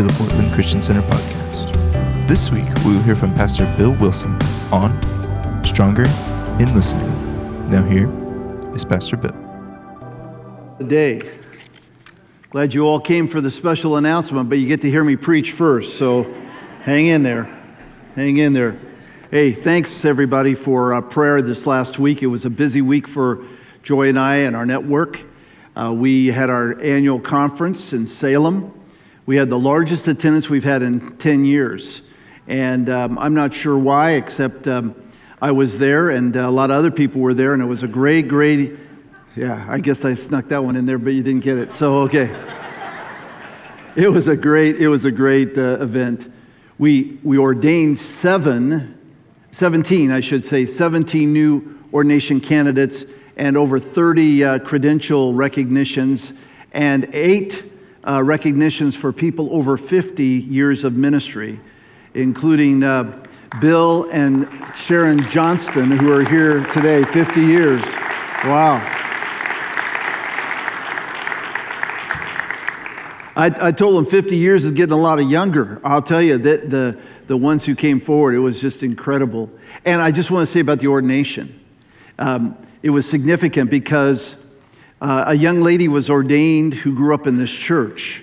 to the Portland Christian Center podcast. This week, we will hear from Pastor Bill Wilson on Stronger in Listening. Now, here is Pastor Bill. Day. Glad you all came for the special announcement, but you get to hear me preach first, so hang in there. Hang in there. Hey, thanks everybody for uh, prayer this last week. It was a busy week for Joy and I and our network. Uh, we had our annual conference in Salem. We had the largest attendance we've had in 10 years. And um, I'm not sure why, except um, I was there and a lot of other people were there, and it was a great, great. Yeah, I guess I snuck that one in there, but you didn't get it. So, okay. it was a great, it was a great uh, event. We, we ordained seven, 17, I should say, 17 new ordination candidates and over 30 uh, credential recognitions and eight uh, recognitions for people over 50 years of ministry, including uh, Bill and Sharon Johnston, who are here today, 50 years. Wow. I, I, told them 50 years is getting a lot of younger. I'll tell you that the, the ones who came forward, it was just incredible. And I just want to say about the ordination. Um, it was significant because uh, a young lady was ordained who grew up in this church.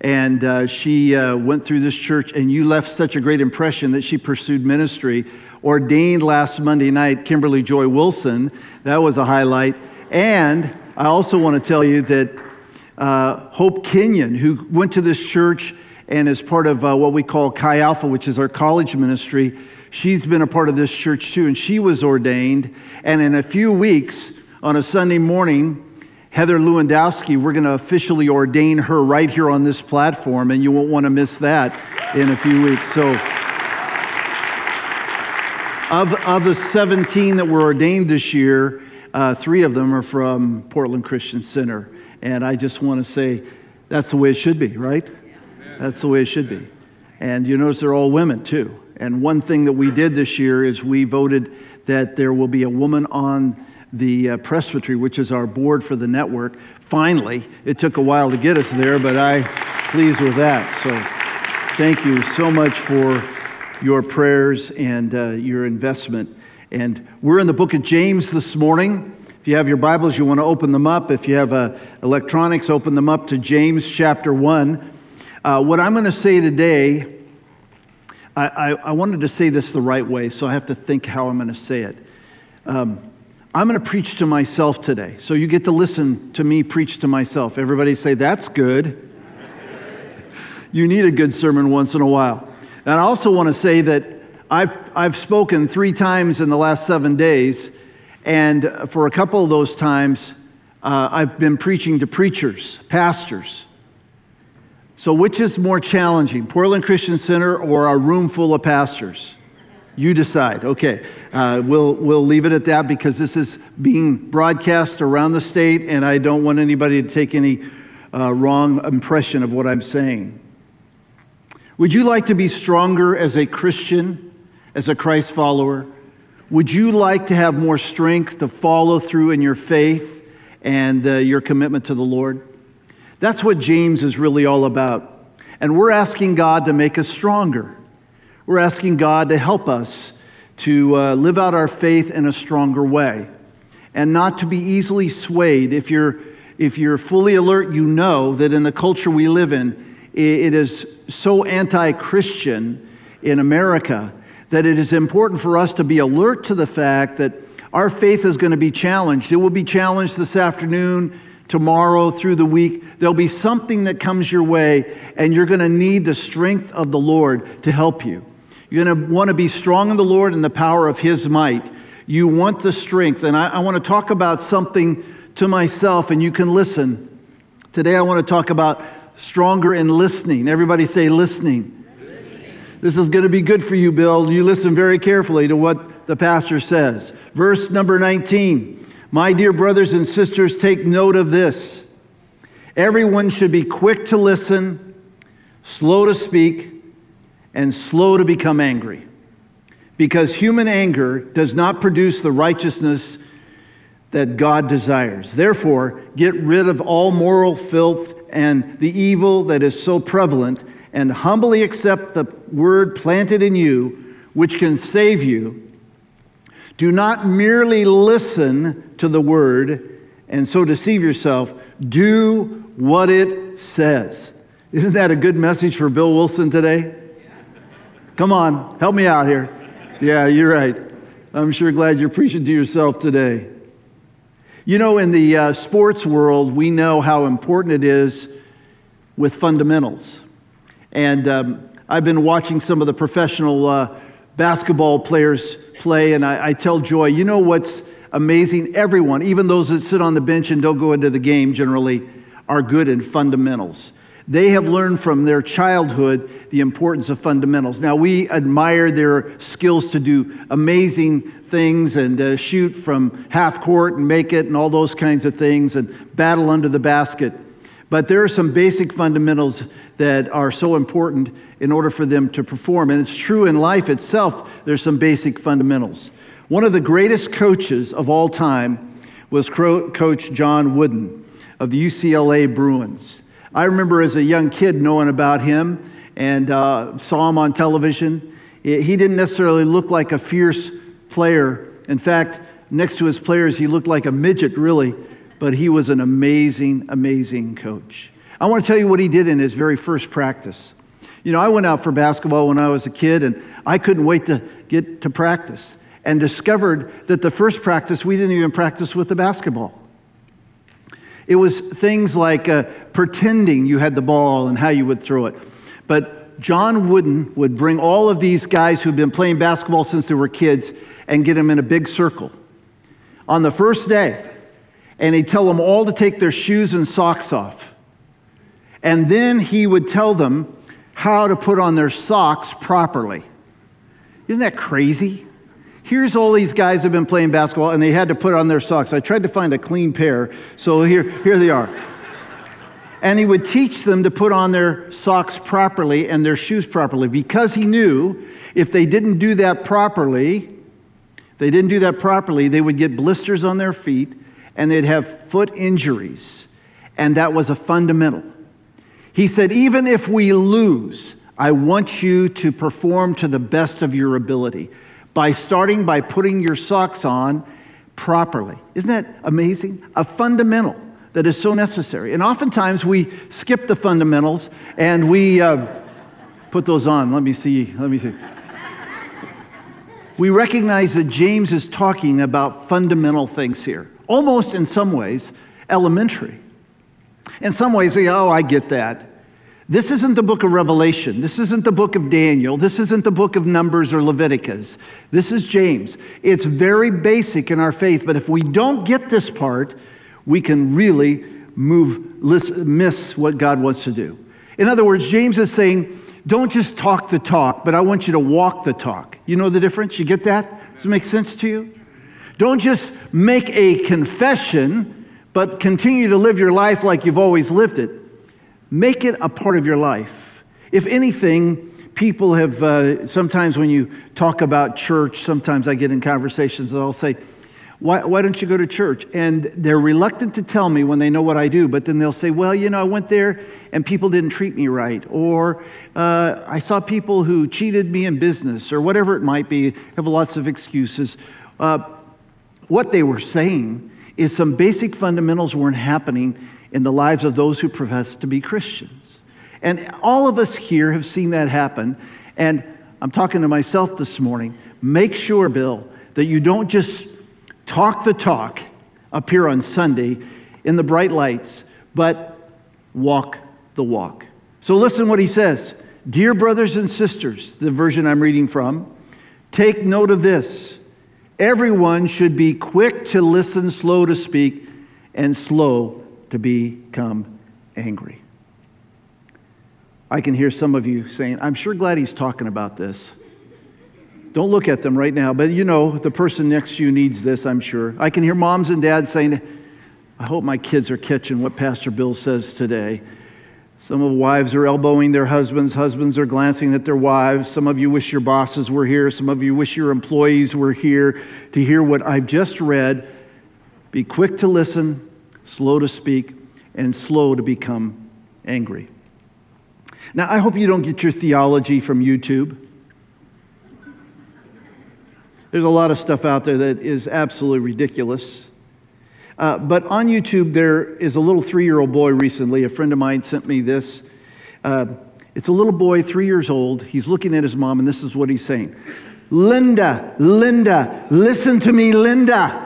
And uh, she uh, went through this church, and you left such a great impression that she pursued ministry. Ordained last Monday night, Kimberly Joy Wilson. That was a highlight. And I also want to tell you that uh, Hope Kenyon, who went to this church and is part of uh, what we call Chi Alpha, which is our college ministry, She's been a part of this church too, and she was ordained. And in a few weeks, on a Sunday morning, Heather Lewandowski, we're going to officially ordain her right here on this platform, and you won't want to miss that in a few weeks. So, of, of the 17 that were ordained this year, uh, three of them are from Portland Christian Center. And I just want to say that's the way it should be, right? That's the way it should be. And you notice they're all women, too. And one thing that we did this year is we voted that there will be a woman on the uh, presbytery, which is our board for the network. Finally, it took a while to get us there, but I'm pleased with that. So thank you so much for your prayers and uh, your investment. And we're in the book of James this morning. If you have your Bibles, you want to open them up. If you have uh, electronics, open them up to James chapter 1. Uh, what I'm going to say today I, I, I, wanted to say this the right way, so I have to think how I'm going to say it. Um, I'm going to preach to myself today. So you get to listen to me preach to myself. Everybody say, That's good. you need a good sermon once in a while. And I also want to say that I've, I've spoken three times in the last seven days, and for a couple of those times, uh, I've been preaching to preachers, pastors. So, which is more challenging, Portland Christian Center or a room full of pastors? You decide. Okay, uh, we'll, we'll leave it at that because this is being broadcast around the state, and I don't want anybody to take any uh, wrong impression of what I'm saying. Would you like to be stronger as a Christian, as a Christ follower? Would you like to have more strength to follow through in your faith and uh, your commitment to the Lord? That's what James is really all about. And we're asking God to make us stronger. We're asking God to help us to uh, live out our faith in a stronger way and not to be easily swayed. If you're, if you're fully alert, you know that in the culture we live in, it is so anti Christian in America that it is important for us to be alert to the fact that our faith is going to be challenged. It will be challenged this afternoon tomorrow, through the week. There'll be something that comes your way, and you're going to need the strength of the Lord to help you. You're going to want to be strong in the Lord and the power of His might. You want the strength. And I, I want to talk about something to myself, and you can listen. Today, I want to talk about stronger in listening. Everybody say listening. listening. This is going to be good for you, Bill. You listen very carefully to what the pastor says. Verse number 19. My dear brothers and sisters, take note of this. Everyone should be quick to listen, slow to speak, and slow to become angry. Because human anger does not produce the righteousness that God desires. Therefore, get rid of all moral filth and the evil that is so prevalent, and humbly accept the word planted in you, which can save you, do not merely listen to the word and so deceive yourself. Do what it says. Isn't that a good message for Bill Wilson today? Come on, help me out here. Yeah, you're right. I'm sure glad you're preaching to yourself today. You know, in the uh, sports world, we know how important it is with fundamentals. And um, I've been watching some of the professional uh, basketball players play, and I, I tell Joy, you know what's amazing? Everyone, even those that sit on the bench and don't go into the game generally, are good in fundamentals. They have learned from their childhood the importance of fundamentals. Now, we admire their skills to do amazing things and uh, shoot from half court and make it and all those kinds of things and battle under the basket. But there are some basic fundamentals that are so important in order for them to perform. And it's true in life itself, there's some basic fundamentals. One of the greatest coaches of all time was Coach John Wooden of the UCLA Bruins. I remember as a young kid knowing about him and uh, saw him on television. He didn't necessarily look like a fierce player. In fact, next to his players, he looked like a midget, really, but he was an amazing, amazing coach. I want to tell you what he did in his very first practice. You know, I went out for basketball when I was a kid, and I couldn't wait to get to practice and discovered that the first practice, we didn't even practice with the basketball. It was things like uh, pretending you had the ball and how you would throw it. But John Wooden would bring all of these guys who'd been playing basketball since they were kids and get them in a big circle. On the first day, and he'd tell them all to take their shoes and socks off. And then he would tell them how to put on their socks properly. Isn't that crazy? Here's all these guys have been playing basketball and they had to put on their socks. I tried to find a clean pair, so here, here they are. And he would teach them to put on their socks properly and their shoes properly because he knew if they didn't do that properly, they didn't do that properly, they would get blisters on their feet and they'd have foot injuries. And that was a fundamental. He said, even if we lose, I want you to perform to the best of your ability by starting by putting your socks on properly. Isn't that amazing? A fundamental that is so necessary. And oftentimes we skip the fundamentals and we uh, put those on. Let me see. Let me see. we recognize that James is talking about fundamental things here, almost in some ways elementary. In some ways, oh, I get that. This isn't the book of Revelation. This isn't the book of Daniel. This isn't the book of Numbers or Leviticus. This is James. It's very basic in our faith, but if we don't get this part, we can really move, miss what God wants to do. In other words, James is saying, don't just talk the talk, but I want you to walk the talk. You know the difference? You get that? Does it make sense to you? Don't just make a confession, but continue to live your life like you've always lived it. Make it a part of your life. If anything, people have, uh, sometimes when you talk about church, sometimes I get in conversations and I'll say, why, why don't you go to church? And they're reluctant to tell me when they know what I do, but then they'll say, well, you know, I went there and people didn't treat me right, or uh, I saw people who cheated me in business, or whatever it might be, have lots of excuses. Uh, what they were saying is some basic fundamentals weren't happening in the lives of those who profess to be Christians. And all of us here have seen that happen. And I'm talking to myself this morning. Make sure, Bill, that you don't just talk the talk up here on Sunday in the bright lights, but walk the walk. So listen what he says. Dear brothers and sisters, the version I'm reading from, take note of this. Everyone should be quick to listen, slow to speak, and slow to become angry. I can hear some of you saying, I'm sure glad he's talking about this. Don't look at them right now, but you know, the person next to you needs this, I'm sure. I can hear moms and dads saying, I hope my kids are catching what Pastor Bill says today. Some of wives are elbowing their husbands, husbands are glancing at their wives. Some of you wish your bosses were here, some of you wish your employees were here to hear what I've just read. Be quick to listen, slow to speak, and slow to become angry. Now, I hope you don't get your theology from YouTube. There's a lot of stuff out there that is absolutely ridiculous. Uh, but on YouTube, there is a little three year old boy recently. A friend of mine sent me this. Uh, it's a little boy, three years old. He's looking at his mom, and this is what he's saying Linda, Linda, listen to me, Linda.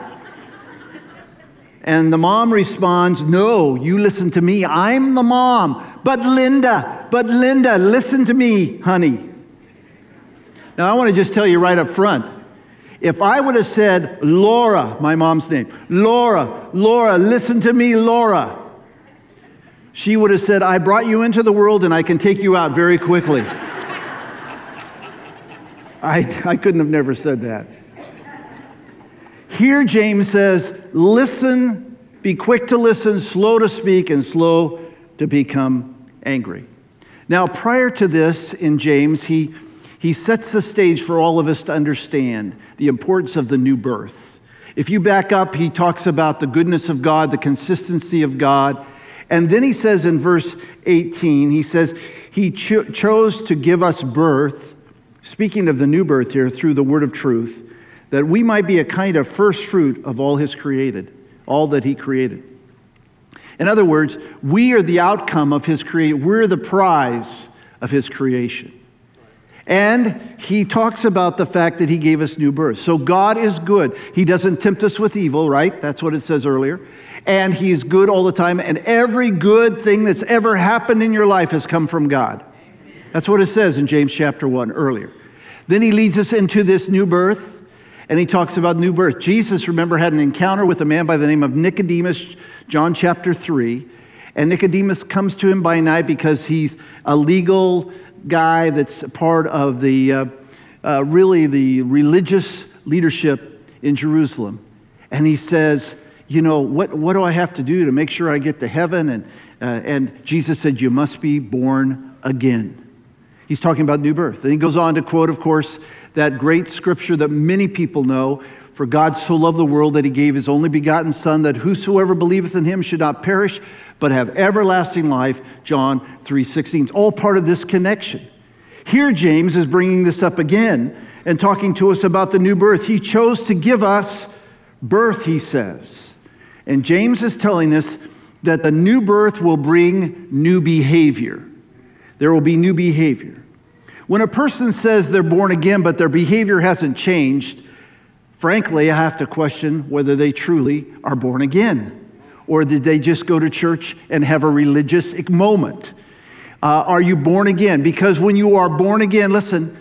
And the mom responds, No, you listen to me. I'm the mom. But Linda, but Linda, listen to me, honey. Now, I want to just tell you right up front if I would have said, Laura, my mom's name, Laura, Laura, listen to me, Laura, she would have said, I brought you into the world and I can take you out very quickly. I, I couldn't have never said that. Here, James says, listen, be quick to listen, slow to speak, and slow to become angry. Now, prior to this in James, he, he sets the stage for all of us to understand the importance of the new birth. If you back up, he talks about the goodness of God, the consistency of God. And then he says in verse 18, he says, He cho- chose to give us birth, speaking of the new birth here, through the word of truth, that we might be a kind of first fruit of all His created, all that He created. In other words, we are the outcome of His creation, we're the prize of His creation. And he talks about the fact that he gave us new birth. So God is good. He doesn't tempt us with evil, right? That's what it says earlier. And he's good all the time. And every good thing that's ever happened in your life has come from God. That's what it says in James chapter 1 earlier. Then he leads us into this new birth and he talks about new birth. Jesus, remember, had an encounter with a man by the name of Nicodemus, John chapter 3. And Nicodemus comes to him by night because he's a legal guy that's part of the uh, uh, really the religious leadership in Jerusalem. And he says, You know, what, what do I have to do to make sure I get to heaven? And, uh, and Jesus said, You must be born again. He's talking about new birth. And he goes on to quote, of course, that great scripture that many people know For God so loved the world that he gave his only begotten Son, that whosoever believeth in him should not perish, but have everlasting life. John 3:16. It's all part of this connection. Here, James is bringing this up again and talking to us about the new birth. He chose to give us birth, he says. And James is telling us that the new birth will bring new behavior. There will be new behavior. When a person says they're born again, but their behavior hasn't changed, frankly, I have to question whether they truly are born again. Or did they just go to church and have a religious moment? Uh, are you born again? Because when you are born again, listen,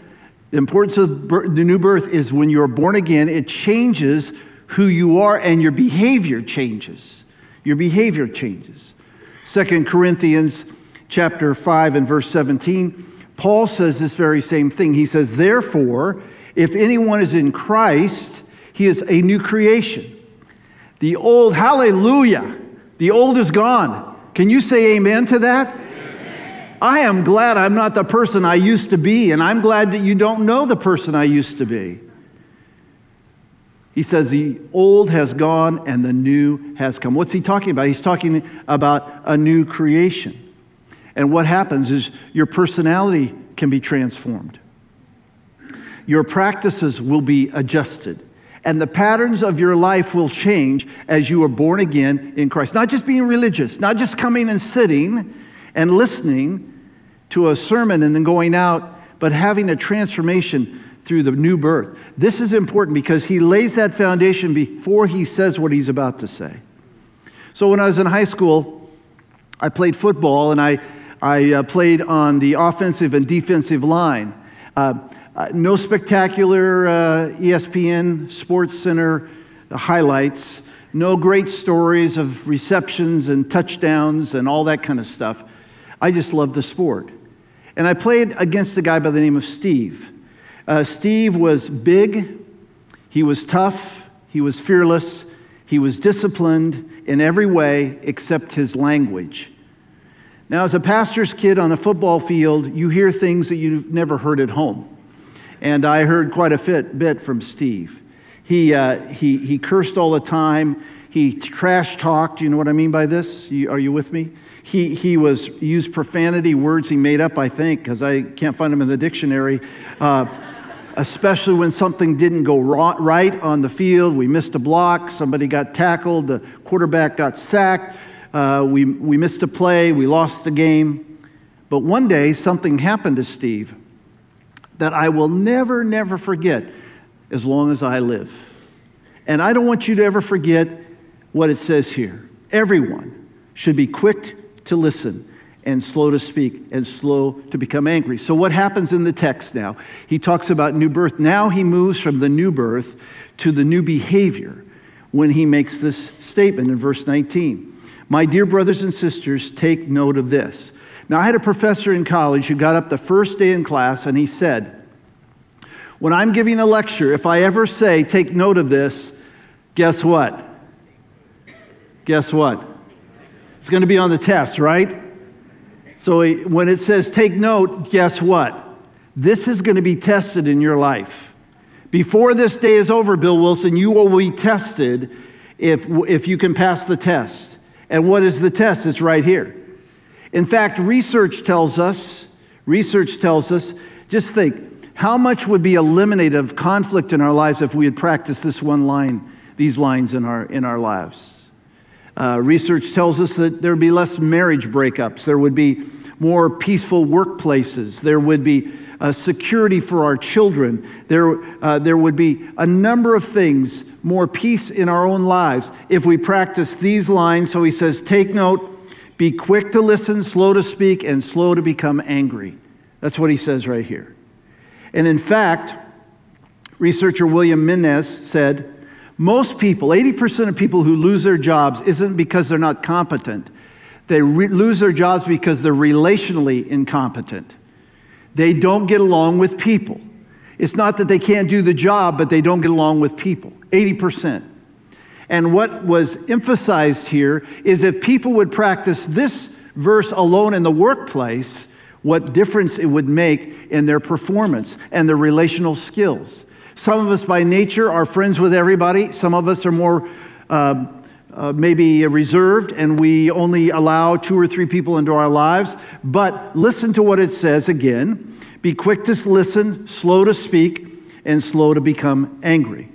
the importance of the new birth is when you're born again, it changes who you are and your behavior changes. Your behavior changes. Second Corinthians chapter 5 and verse 17 Paul says this very same thing. He says, Therefore, if anyone is in Christ, he is a new creation. The old, hallelujah, the old is gone. Can you say amen to that? Amen. I am glad I'm not the person I used to be, and I'm glad that you don't know the person I used to be. He says the old has gone and the new has come. What's he talking about? He's talking about a new creation. And what happens is your personality can be transformed. Your practices will be adjusted. And the patterns of your life will change as you are born again in Christ. Not just being religious, not just coming and sitting and listening to a sermon and then going out, but having a transformation through the new birth. This is important because he lays that foundation before he says what he's about to say. So when I was in high school, I played football and I I uh, played on the offensive and defensive line. Uh, uh no spectacular uh, ESPN Sports Center highlights, no great stories of receptions and touchdowns and all that kind of stuff. I just loved the sport. And I played against a guy by the name of Steve. Uh, Steve was big, he was tough, he was fearless, he was disciplined in every way except his language. Now, as a pastor's kid on a football field, you hear things that you've never heard at home. And I heard quite a fit, bit from Steve. He, uh, he, he cursed all the time. he trash talked. You know what I mean by this? You, are you with me? He, he was used profanity, words he made up, I think, because I can't find them in the dictionary. Uh, especially when something didn't go right on the field. We missed a block, somebody got tackled, the quarterback got sacked, uh, we, we missed a play, we lost the game. But one day, something happened to Steve that I will never, never forget as long as I live. And I don't want you to ever forget what it says here. Everyone should be quick to listen and slow to speak and slow to become angry. So, what happens in the text now? He talks about new birth. Now he moves from the new birth to the new behavior when he makes this statement in verse 19. My dear brothers and sisters, take note of this. Now, I had a professor in college who got up the first day in class and he said, When I'm giving a lecture, if I ever say, take note of this, guess what? Guess what? It's going to be on the test, right? So when it says take note, guess what? This is going to be tested in your life. Before this day is over, Bill Wilson, you will be tested if, if you can pass the test. And what is the test? It's right here. In fact, research tells us, research tells us, just think, how much would be eliminated of conflict in our lives if we had practiced this one line, these lines in our, in our lives? Uh, research tells us that there would be less marriage breakups, there would be more peaceful workplaces, there would be uh, security for our children, there, uh, there would be a number of things, more peace in our own lives if we practice these lines. So he says, Take note, be quick to listen, slow to speak, and slow to become angry. That's what he says right here. And in fact, researcher William Minnes said, most people, 80% of people who lose their jobs, isn't because they're not competent. They re- lose their jobs because they're relationally incompetent. They don't get along with people. It's not that they can't do the job, but they don't get along with people. 80%. And what was emphasized here is if people would practice this verse alone in the workplace, what difference it would make in their performance and their relational skills. Some of us, by nature, are friends with everybody. Some of us are more uh, uh, maybe reserved and we only allow two or three people into our lives. But listen to what it says again be quick to listen, slow to speak, and slow to become angry.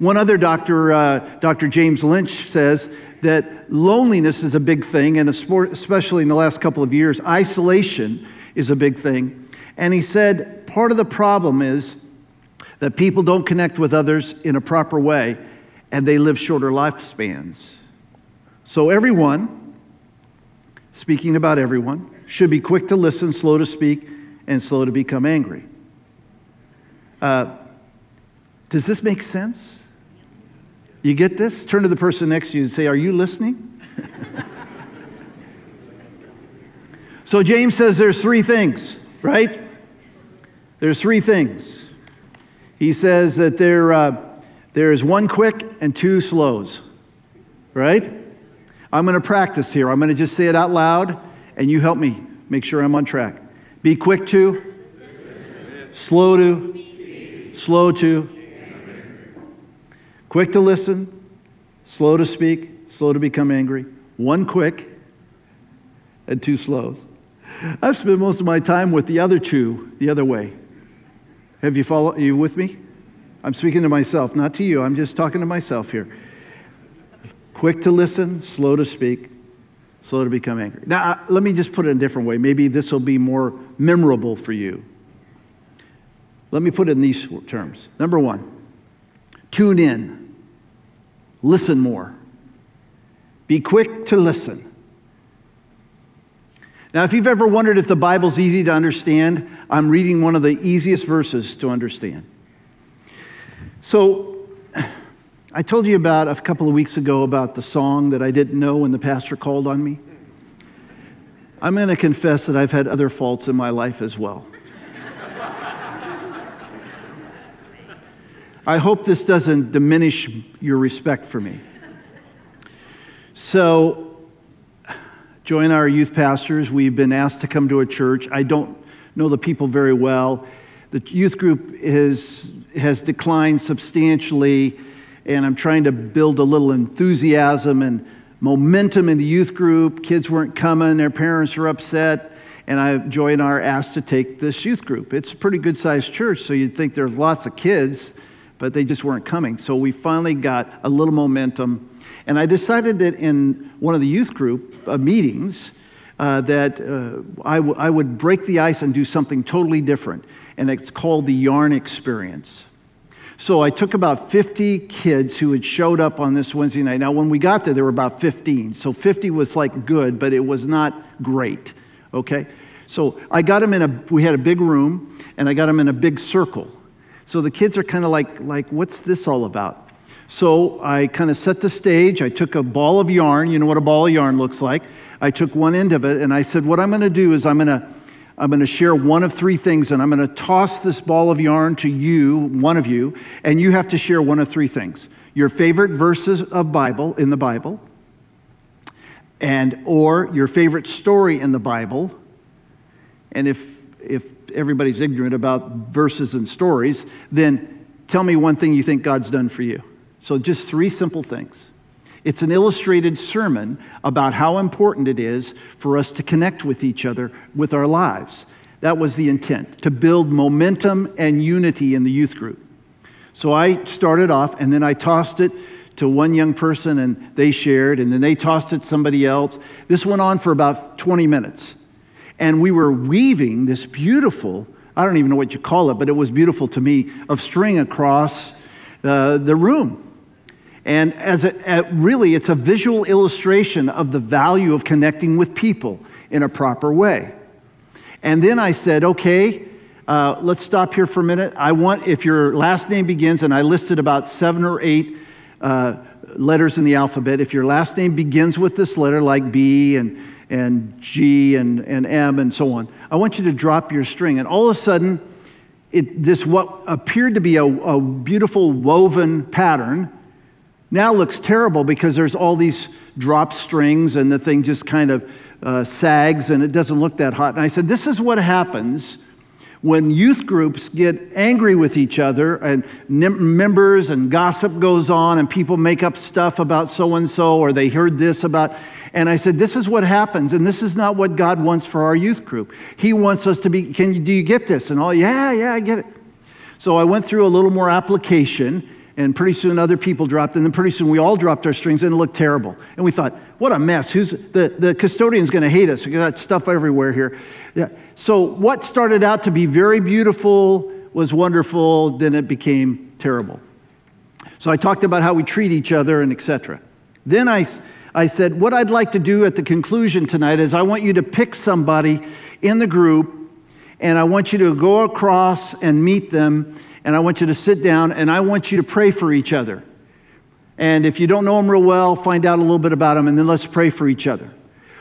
One other doctor, uh, Dr. James Lynch, says that loneliness is a big thing, and especially in the last couple of years, isolation is a big thing. And he said part of the problem is that people don't connect with others in a proper way and they live shorter lifespans. So, everyone, speaking about everyone, should be quick to listen, slow to speak, and slow to become angry. Uh, does this make sense? You get this? Turn to the person next to you and say, Are you listening? so, James says there's three things, right? There's three things. He says that there, uh, there is one quick and two slows, right? I'm going to practice here. I'm going to just say it out loud, and you help me make sure I'm on track. Be quick to, slow to, slow to, quick to listen, slow to speak, slow to become angry. One quick and two slows. I've spent most of my time with the other two the other way. Have you follow you with me? I'm speaking to myself, not to you. I'm just talking to myself here. Quick to listen, slow to speak, slow to become angry. Now, uh, let me just put it in a different way. Maybe this will be more memorable for you. Let me put it in these terms. Number one, tune in, listen more, be quick to listen. Now, if you've ever wondered if the Bible's easy to understand, I'm reading one of the easiest verses to understand. So, I told you about a couple of weeks ago about the song that I didn't know when the pastor called on me. I'm going to confess that I've had other faults in my life as well. I hope this doesn't diminish your respect for me. So, join our youth pastors. We've been asked to come to a church. I don't know the people very well. The youth group is, has declined substantially, and I'm trying to build a little enthusiasm and momentum in the youth group. Kids weren't coming, their parents were upset, and I, Joy and I are asked to take this youth group. It's a pretty good sized church, so you'd think there's lots of kids, but they just weren't coming. So we finally got a little momentum, and I decided that in one of the youth group uh, meetings, uh, that uh, I, w- I would break the ice and do something totally different. And it's called the Yarn Experience. So I took about 50 kids who had showed up on this Wednesday night. Now, when we got there, there were about 15. So 50 was like good, but it was not great. Okay? So I got them in a, we had a big room, and I got them in a big circle. So the kids are kind of like, like, what's this all about? So I kind of set the stage. I took a ball of yarn. You know what a ball of yarn looks like. I took one end of it, and I said, what I'm going to do is I'm going to I'm going to share one of three things, and I'm going to toss this ball of yarn to you, one of you, and you have to share one of three things your favorite verses of Bible in the Bible, and or your favorite story in the Bible. And if, if everybody's ignorant about verses and stories, then tell me one thing you think God's done for you. So just three simple things. It's an illustrated sermon about how important it is for us to connect with each other with our lives. That was the intent, to build momentum and unity in the youth group. So I started off and then I tossed it to one young person and they shared, and then they tossed it to somebody else. This went on for about 20 minutes. And we were weaving this beautiful, I don't even know what you call it, but it was beautiful to me, of string across uh, the room. And as a, a, really, it's a visual illustration of the value of connecting with people in a proper way. And then I said, okay, uh, let's stop here for a minute. I want, if your last name begins, and I listed about seven or eight uh, letters in the alphabet, if your last name begins with this letter, like B and, and G and, and M and so on, I want you to drop your string. And all of a sudden, it, this what appeared to be a, a beautiful woven pattern now looks terrible because there's all these drop strings and the thing just kind of uh, sags and it doesn't look that hot. And I said, This is what happens when youth groups get angry with each other and members and gossip goes on and people make up stuff about so and so or they heard this about. And I said, This is what happens, and this is not what God wants for our youth group. He wants us to be, can you, do you get this? And all, yeah, yeah, I get it. So I went through a little more application and pretty soon other people dropped, and then pretty soon we all dropped our strings, and it looked terrible. And we thought, what a mess. Who's the, the custodian's going to hate us? We got stuff everywhere here. Yeah. So what started out to be very beautiful was wonderful, then it became terrible. So I talked about how we treat each other and etc. Then I, I said, what I'd like to do at the conclusion tonight is I want you to pick somebody in the group, and I want you to go across and meet them and I want you to sit down and I want you to pray for each other. And if you don't know them real well, find out a little bit about them and then let's pray for each other.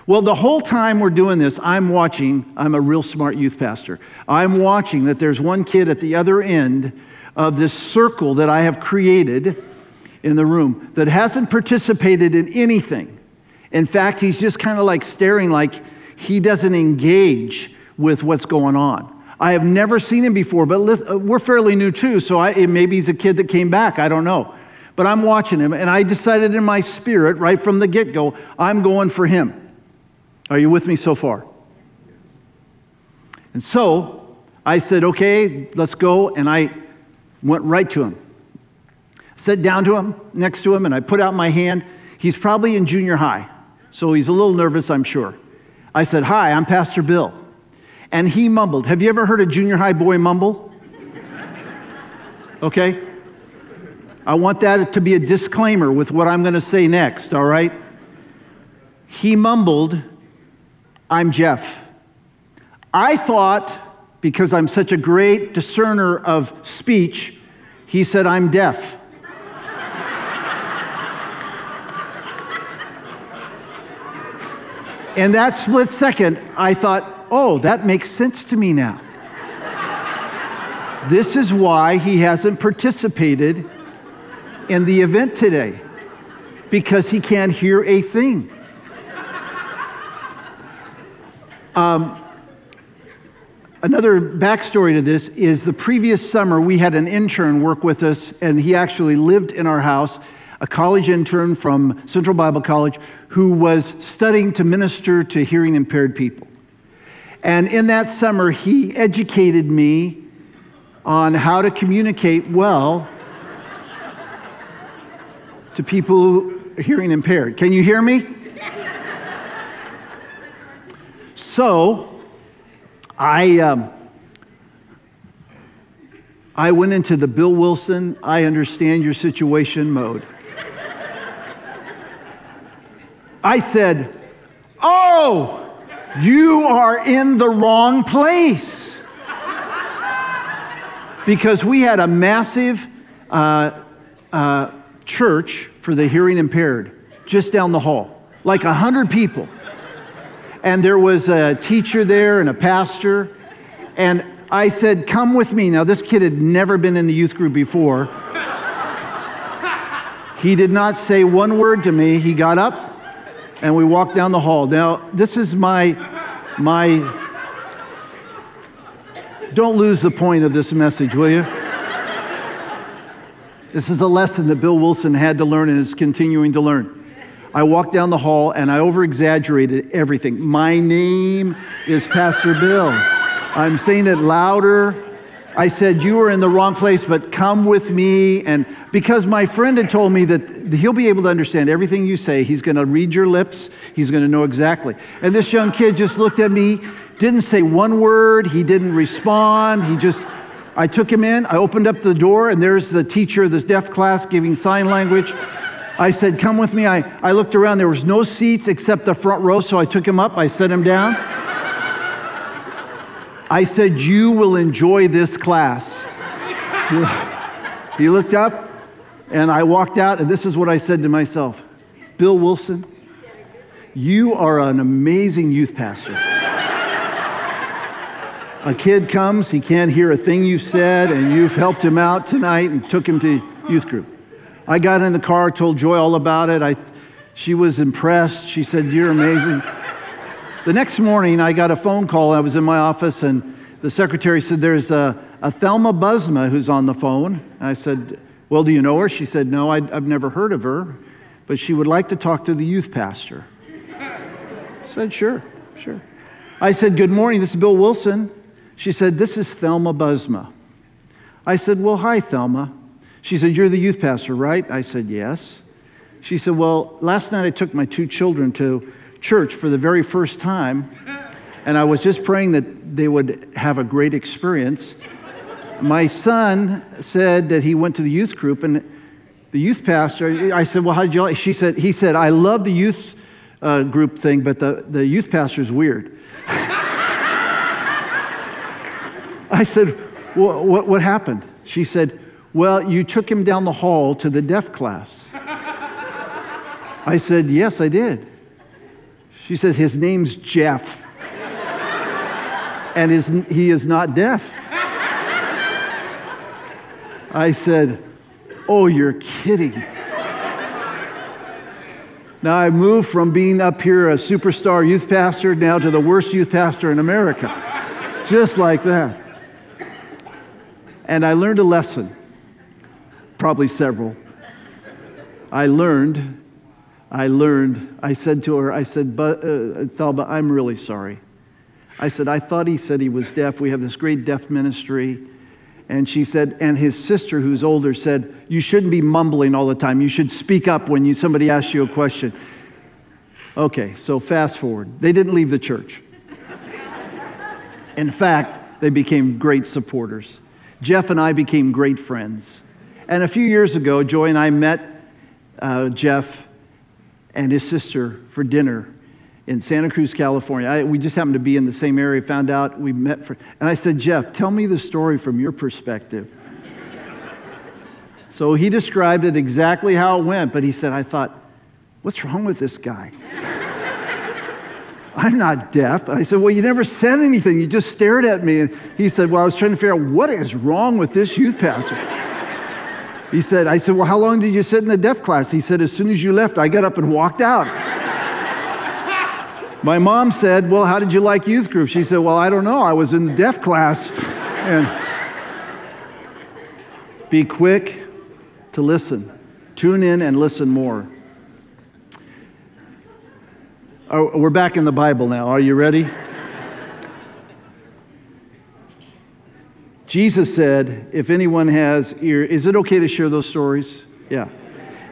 Well, the whole time we're doing this, I'm watching, I'm a real smart youth pastor. I'm watching that there's one kid at the other end of this circle that I have created in the room that hasn't participated in anything. In fact, he's just kind of like staring like he doesn't engage with what's going on. I have never seen him before, but listen, uh, we're fairly new too, so I, maybe he's a kid that came back. I don't know. But I'm watching him, and I decided in my spirit, right from the get go, I'm going for him. Are you with me so far? And so I said, okay, let's go. And I went right to him. Sat down to him, next to him, and I put out my hand. He's probably in junior high, so he's a little nervous, I'm sure. I said, Hi, I'm Pastor Bill and he mumbled. Have you ever heard a junior high boy mumble? Okay? I want that to be a disclaimer with what I'm going to say next, all right? He mumbled, I'm Jeff. I thought, because I'm such a great discerner of speech, he said, I'm deaf. In that split second, I thought, oh, that makes sense to me now. this is why he hasn't participated in the event today, because he can't hear a thing. Um, another backstory to this is the previous summer we had an intern work with us, and he actually lived in our house, a college intern from Central Bible College who was studying to minister to hearing impaired people. And in that summer, he educated me on how to communicate well to people hearing impaired. Can you hear me? So, I, um, I went into the Bill Wilson, I understand your situation mode. I said, Oh, you are in the wrong place. because we had a massive uh, uh, church for the hearing impaired just down the hall, like 100 people. And there was a teacher there and a pastor. And I said, Come with me. Now, this kid had never been in the youth group before. He did not say one word to me. He got up and we walked down the hall. Now, this is my, my, don't lose the point of this message, will you? This is a lesson that Bill Wilson had to learn and is continuing to learn. I walked down the hall and I over exaggerated everything. My name is Pastor Bill. I'm saying it louder. I said, You are in the wrong place, but come with me. And because my friend had told me that he'll be able to understand everything you say, he's going to read your lips, he's going to know exactly. And this young kid just looked at me, didn't say one word, he didn't respond. He just, I took him in, I opened up the door, and there's the teacher of this deaf class giving sign language. I said, Come with me. I, I looked around, there was no seats except the front row, so I took him up, I set him down. I said, You will enjoy this class. he looked up, and I walked out, and this is what I said to myself Bill Wilson, you are an amazing youth pastor. a kid comes, he can't hear a thing you said, and you've helped him out tonight and took him to youth group. I got in the car, told Joy all about it. I, she was impressed. She said, You're amazing. The next morning, I got a phone call. I was in my office, and the secretary said, There's a, a Thelma Busma who's on the phone. I said, well, do you know her? She said, No, i have never heard of her, but she would like to talk to the youth pastor. I said, Sure, sure. I said, Good morning, this is Bill Wilson. She said, This is Thelma Busma. I said, Well, hi, Thelma. She said, You're the youth pastor, right? I said, Yes. She said, Well, last night I took my two children to church for the very first time, and I was just praying that they would have a great experience my son said that he went to the youth group and the youth pastor, I said, Well, how did you like? She said, He said, I love the youth uh, group thing, but the, the youth pastor is weird. I said, well, what, what happened? She said, Well, you took him down the hall to the deaf class. I said, Yes, I did. She says, His name's Jeff, and his, he is not deaf. I said, Oh, you're kidding. now I moved from being up here a superstar youth pastor now to the worst youth pastor in America. Just like that. And I learned a lesson, probably several. I learned, I learned, I said to her, I said, but, uh, Thelma, I'm really sorry. I said, I thought he said he was deaf. We have this great deaf ministry. And she said, and his sister, who's older, said, You shouldn't be mumbling all the time. You should speak up when you, somebody asks you a question. Okay, so fast forward. They didn't leave the church. In fact, they became great supporters. Jeff and I became great friends. And a few years ago, Joy and I met uh, Jeff and his sister for dinner in Santa Cruz, California. I, we just happened to be in the same area, found out we met for, and I said, Jeff, tell me the story from your perspective. so he described it exactly how it went, but he said, I thought, what's wrong with this guy? I'm not deaf. I said, Well, you never said anything. You just stared at me. And he said, Well, I was trying to figure out what is wrong with this youth pastor. He said, I said, Well, how long did you sit in the deaf class? He said, As soon as you left, I got up and walked out. My mom said, Well, how did you like youth group? She said, Well, I don't know. I was in the deaf class. And be quick to listen. Tune in and listen more. Oh, we're back in the Bible now. Are you ready? Jesus said, If anyone has ear, is it okay to share those stories? Yeah.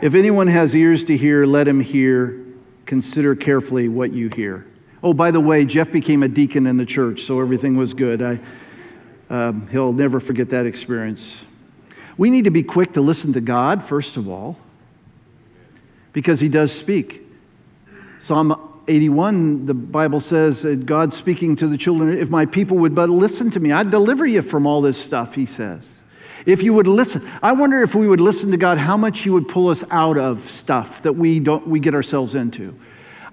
If anyone has ears to hear, let him hear. Consider carefully what you hear. Oh, by the way, Jeff became a deacon in the church, so everything was good. I, um, he'll never forget that experience. We need to be quick to listen to God, first of all, because He does speak. Psalm 81, the Bible says God speaking to the children, if my people would but listen to me, I'd deliver you from all this stuff, He says. If you would listen, I wonder if we would listen to God, how much He would pull us out of stuff that we, don't, we get ourselves into.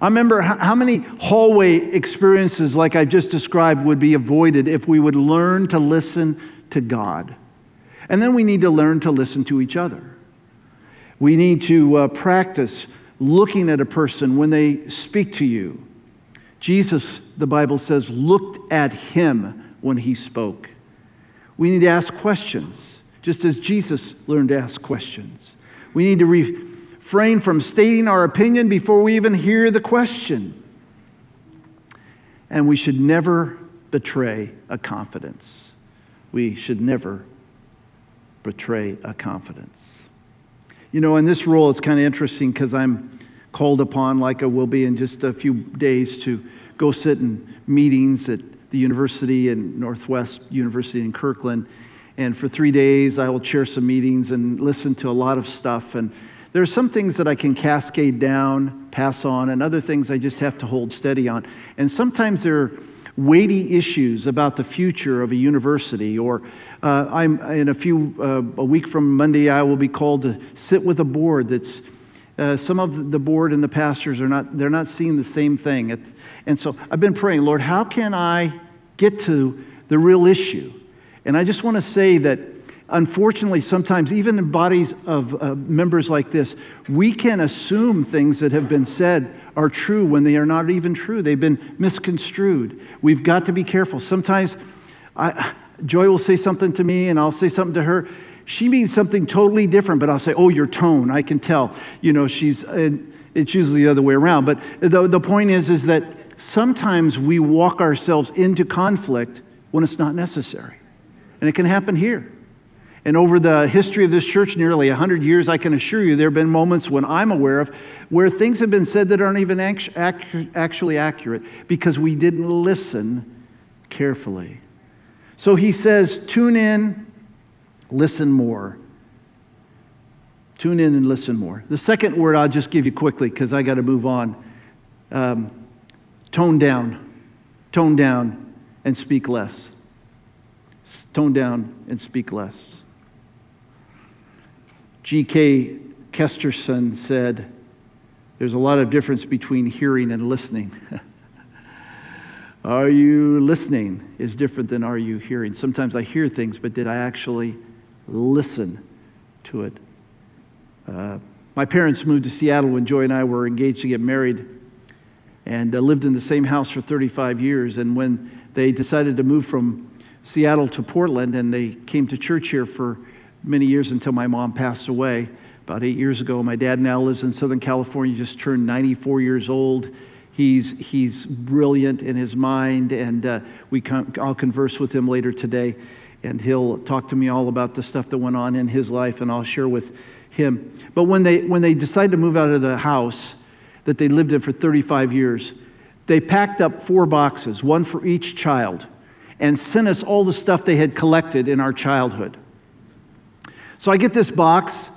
I remember how many hallway experiences like I just described would be avoided if we would learn to listen to God. And then we need to learn to listen to each other. We need to uh, practice looking at a person when they speak to you. Jesus, the Bible says, looked at him when he spoke. We need to ask questions, just as Jesus learned to ask questions. We need to refrain from stating our opinion before we even hear the question. And we should never betray a confidence. We should never betray a confidence. You know, in this role, it's kind of interesting because I'm called upon, like I will be in just a few days, to go sit in meetings at the university and Northwest University in Kirkland. And for three days, I will chair some meetings and listen to a lot of stuff. And there are some things that I can cascade down, pass on, and other things I just have to hold steady on. And sometimes there are weighty issues about the future of a university. Or uh, I'm in a few uh, a week from Monday, I will be called to sit with a board that's. Uh, some of the board and the pastors are not they're not seeing the same thing and so i've been praying lord how can i get to the real issue and i just want to say that unfortunately sometimes even in bodies of uh, members like this we can assume things that have been said are true when they are not even true. They've been misconstrued. We've got to be careful. Sometimes I, Joy will say something to me and I'll say something to her. She means something totally different, but I'll say, Oh, your tone, I can tell. You know, she's, it's usually the other way around. But the, the point is, is that sometimes we walk ourselves into conflict when it's not necessary. And it can happen here. And over the history of this church, nearly 100 years, I can assure you there have been moments when I'm aware of where things have been said that aren't even actually accurate because we didn't listen carefully. So he says, tune in, listen more. Tune in and listen more. The second word I'll just give you quickly because I got to move on. Um, tone down, tone down, and speak less. Tone down and speak less. G.K. Chesterton said, There's a lot of difference between hearing and listening. are you listening is different than are you hearing. Sometimes I hear things, but did I actually listen to it? Uh, my parents moved to Seattle when Joy and I were engaged to get married and uh, lived in the same house for 35 years. And when they decided to move from Seattle to Portland and they came to church here for many years until my mom passed away about eight years ago. My dad now lives in Southern California, just turned 94 years old. He's, he's brilliant in his mind, and uh, we con- I'll converse with him later today, and he'll talk to me all about the stuff that went on in his life, and I'll share with him. But when they, when they decided to move out of the house that they lived in for 35 years, they packed up four boxes, one for each child, and sent us all the stuff they had collected in our childhood. So I get this box,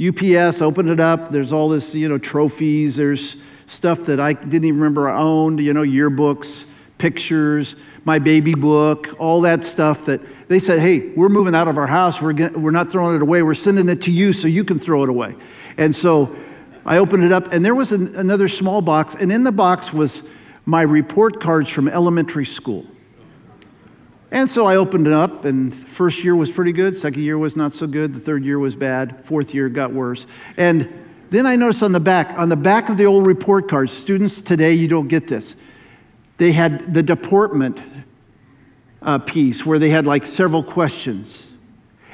UPS, open it up. There's all this, you know, trophies. There's stuff that I didn't even remember I owned, you know, yearbooks, pictures, my baby book, all that stuff that they said, hey, we're moving out of our house. We're, get, we're not throwing it away. We're sending it to you so you can throw it away. And so I opened it up, and there was an, another small box, and in the box was my report cards from elementary school. And so I opened it up, and first year was pretty good. Second year was not so good. The third year was bad. Fourth year got worse. And then I noticed on the back, on the back of the old report cards, students today, you don't get this. They had the deportment uh, piece where they had like several questions.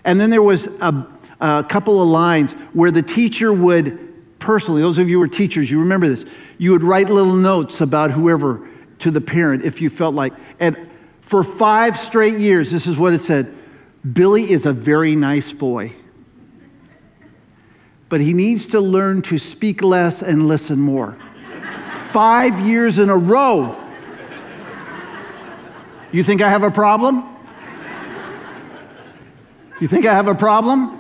And then there was a, a couple of lines where the teacher would personally, those of you who are teachers, you remember this, you would write little notes about whoever to the parent if you felt like. And for five straight years, this is what it said Billy is a very nice boy. But he needs to learn to speak less and listen more. five years in a row. You think I have a problem? You think I have a problem?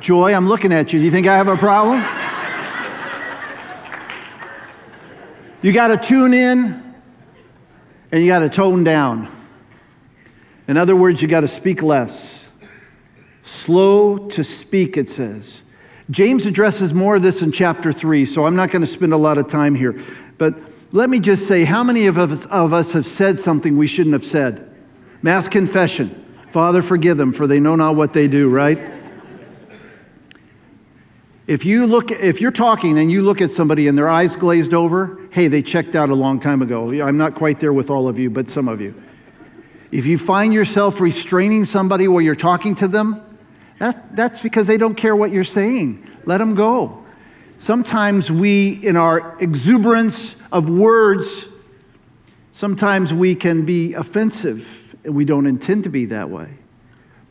Joy, I'm looking at you. Do you think I have a problem? You got to tune in and you got to tone down. In other words, you got to speak less. Slow to speak, it says. James addresses more of this in chapter 3, so I'm not going to spend a lot of time here. But let me just say how many of us, of us have said something we shouldn't have said? Mass confession. Father, forgive them, for they know not what they do, right? If you look, if you're talking and you look at somebody and their eyes glazed over, hey, they checked out a long time ago. I'm not quite there with all of you, but some of you. If you find yourself restraining somebody while you're talking to them, that, that's because they don't care what you're saying. Let them go. Sometimes we, in our exuberance of words, sometimes we can be offensive and we don't intend to be that way,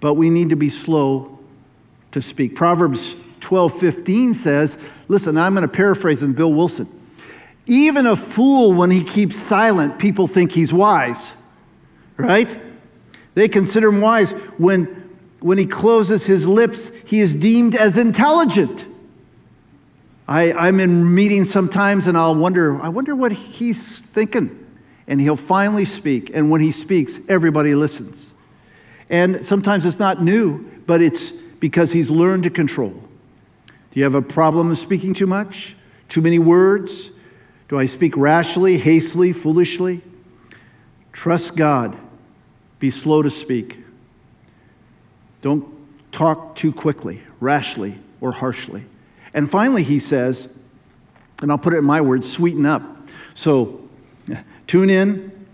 but we need to be slow to speak. Proverbs 12 15 says, listen, I'm going to paraphrase in Bill Wilson. Even a fool, when he keeps silent, people think he's wise, right? They consider him wise. When, when he closes his lips, he is deemed as intelligent. I, I'm in meetings sometimes and I'll wonder, I wonder what he's thinking and he'll finally speak. And when he speaks, everybody listens. And sometimes it's not new, but it's because he's learned to control. Do you have a problem speaking too much? Too many words? Do I speak rashly, hastily, foolishly? Trust God. Be slow to speak. Don't talk too quickly, rashly, or harshly. And finally, he says, and I'll put it in my words, sweeten up. So Tune in,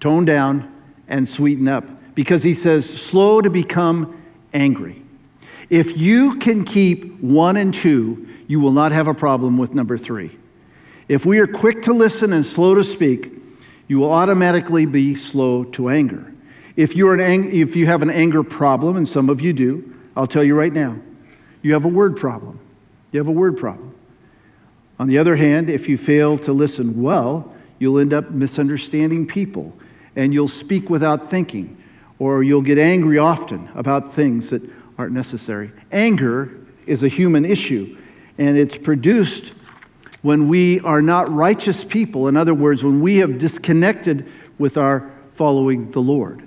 tone down, and sweeten up. Because he says, slow to become angry. If you can keep one and two, you will not have a problem with number three. If we are quick to listen and slow to speak, you will automatically be slow to anger. If, you're an ang- if you have an anger problem, and some of you do, I'll tell you right now, you have a word problem. You have a word problem. On the other hand, if you fail to listen well, You'll end up misunderstanding people, and you'll speak without thinking, or you'll get angry often about things that aren't necessary. Anger is a human issue, and it's produced when we are not righteous people. In other words, when we have disconnected with our following the Lord.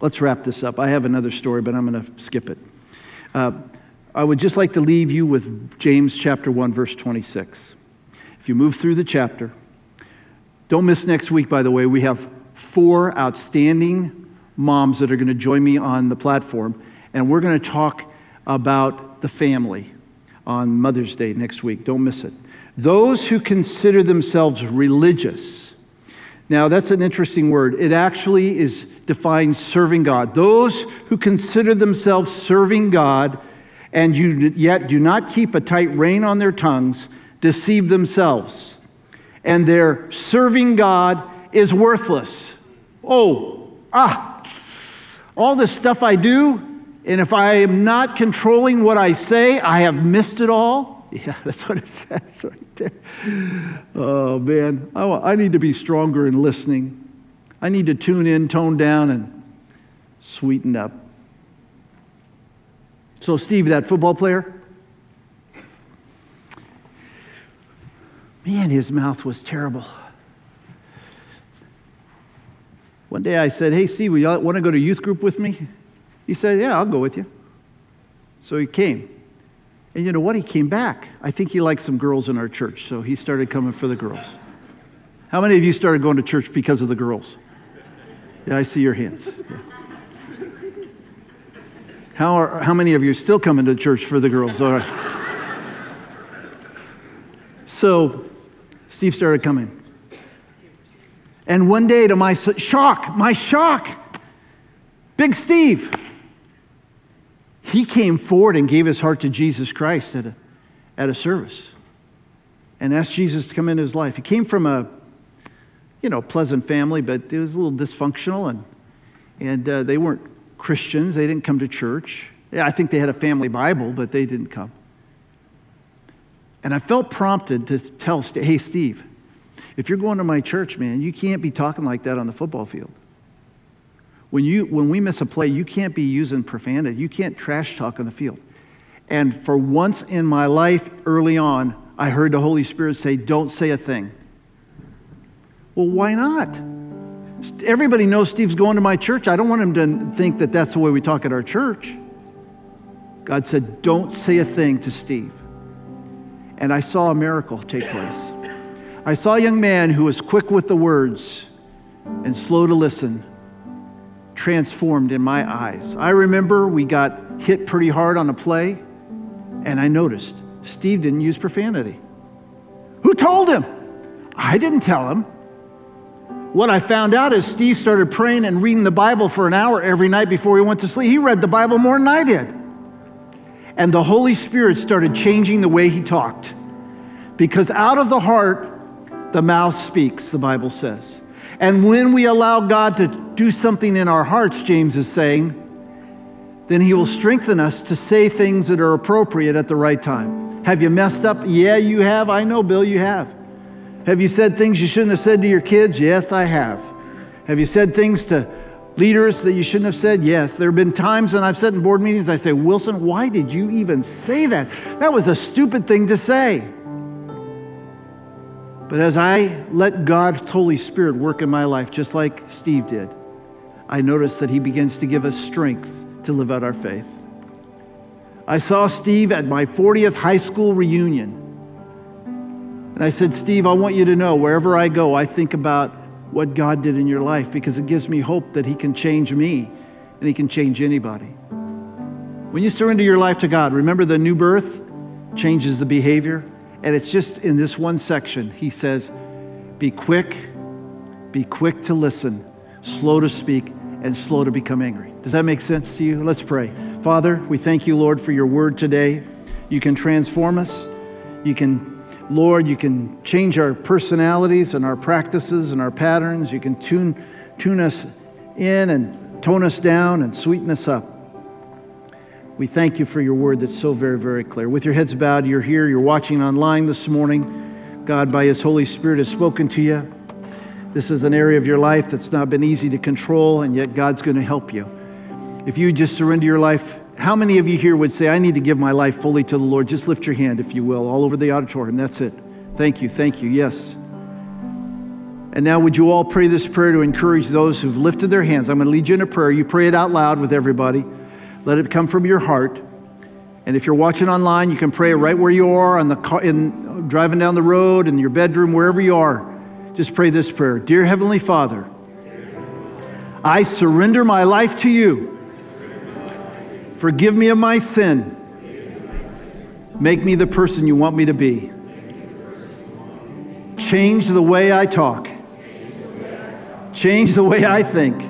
Let's wrap this up. I have another story, but I'm going to skip it. Uh, I would just like to leave you with James chapter 1, verse 26. If you move through the chapter, don't miss next week, by the way. We have four outstanding moms that are going to join me on the platform, and we're going to talk about the family on Mother's Day next week. Don't miss it. Those who consider themselves religious. Now, that's an interesting word. It actually is defines serving God. Those who consider themselves serving God and you yet do not keep a tight rein on their tongues deceive themselves and their serving God is worthless. Oh, ah, all this stuff I do, and if I am not controlling what I say, I have missed it all. Yeah, that's what it says right there. Oh, man. I, I need to be stronger in listening. I need to tune in, tone down, and sweeten up. So, Steve, that football player, Man, his mouth was terrible. One day I said, Hey, Steve, you want to go to youth group with me? He said, Yeah, I'll go with you. So he came. And you know what? He came back. I think he liked some girls in our church, so he started coming for the girls. How many of you started going to church because of the girls? Yeah, I see your hands. Yeah. How, are, how many of you are still coming to church for the girls? All right. So Steve started coming. And one day, to my shock, my shock, Big Steve, he came forward and gave his heart to Jesus Christ at a, at a service and asked Jesus to come into his life. He came from a, you know, pleasant family, but it was a little dysfunctional, and, and uh, they weren't Christians. They didn't come to church. I think they had a family Bible, but they didn't come. And I felt prompted to tell, hey, Steve, if you're going to my church, man, you can't be talking like that on the football field. When, you, when we miss a play, you can't be using profanity. You can't trash talk on the field. And for once in my life, early on, I heard the Holy Spirit say, Don't say a thing. Well, why not? Everybody knows Steve's going to my church. I don't want him to think that that's the way we talk at our church. God said, Don't say a thing to Steve. And I saw a miracle take place. I saw a young man who was quick with the words and slow to listen, transformed in my eyes. I remember we got hit pretty hard on a play, and I noticed Steve didn't use profanity. Who told him? I didn't tell him. What I found out is Steve started praying and reading the Bible for an hour every night before he went to sleep. He read the Bible more than I did. And the Holy Spirit started changing the way he talked. Because out of the heart, the mouth speaks, the Bible says. And when we allow God to do something in our hearts, James is saying, then he will strengthen us to say things that are appropriate at the right time. Have you messed up? Yeah, you have. I know, Bill, you have. Have you said things you shouldn't have said to your kids? Yes, I have. Have you said things to leaders that you shouldn't have said? Yes. There have been times when I've said in board meetings, I say, Wilson, why did you even say that? That was a stupid thing to say. But as I let God's Holy Spirit work in my life, just like Steve did, I notice that He begins to give us strength to live out our faith. I saw Steve at my 40th high school reunion. And I said, Steve, I want you to know wherever I go, I think about what God did in your life because it gives me hope that He can change me and He can change anybody. When you surrender your life to God, remember the new birth changes the behavior. And it's just in this one section, He says, Be quick, be quick to listen, slow to speak, and slow to become angry. Does that make sense to you? Let's pray. Father, we thank you, Lord, for your word today. You can transform us. You can, Lord, you can change our personalities and our practices and our patterns. You can tune, tune us in and tone us down and sweeten us up. We thank you for your word that's so very, very clear. With your heads bowed, you're here, you're watching online this morning. God, by His Holy Spirit, has spoken to you. This is an area of your life that's not been easy to control, and yet God's going to help you. If you just surrender your life, how many of you here would say, I need to give my life fully to the Lord? Just lift your hand, if you will, all over the auditorium. That's it. Thank you, thank you, yes. And now, would you all pray this prayer to encourage those who've lifted their hands? I'm going to lead you in a prayer. You pray it out loud with everybody. Let it come from your heart. And if you're watching online, you can pray right where you are, on the car, in, driving down the road, in your bedroom, wherever you are. Just pray this prayer Dear Heavenly Father, I surrender my life to you. Forgive me of my sin. Make me the person you want me to be. Change the way I talk. Change the way I think.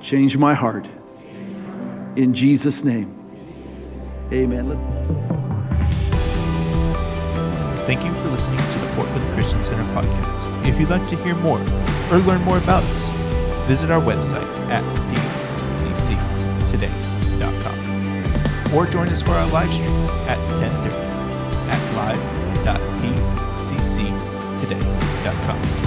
Change my heart. In Jesus' name. Amen. Let's Thank you for listening to the Portland Christian Center podcast. If you'd like to hear more or learn more about us, visit our website at pcc today.com. Or join us for our live streams at 10:30 at live.pcctoday.com.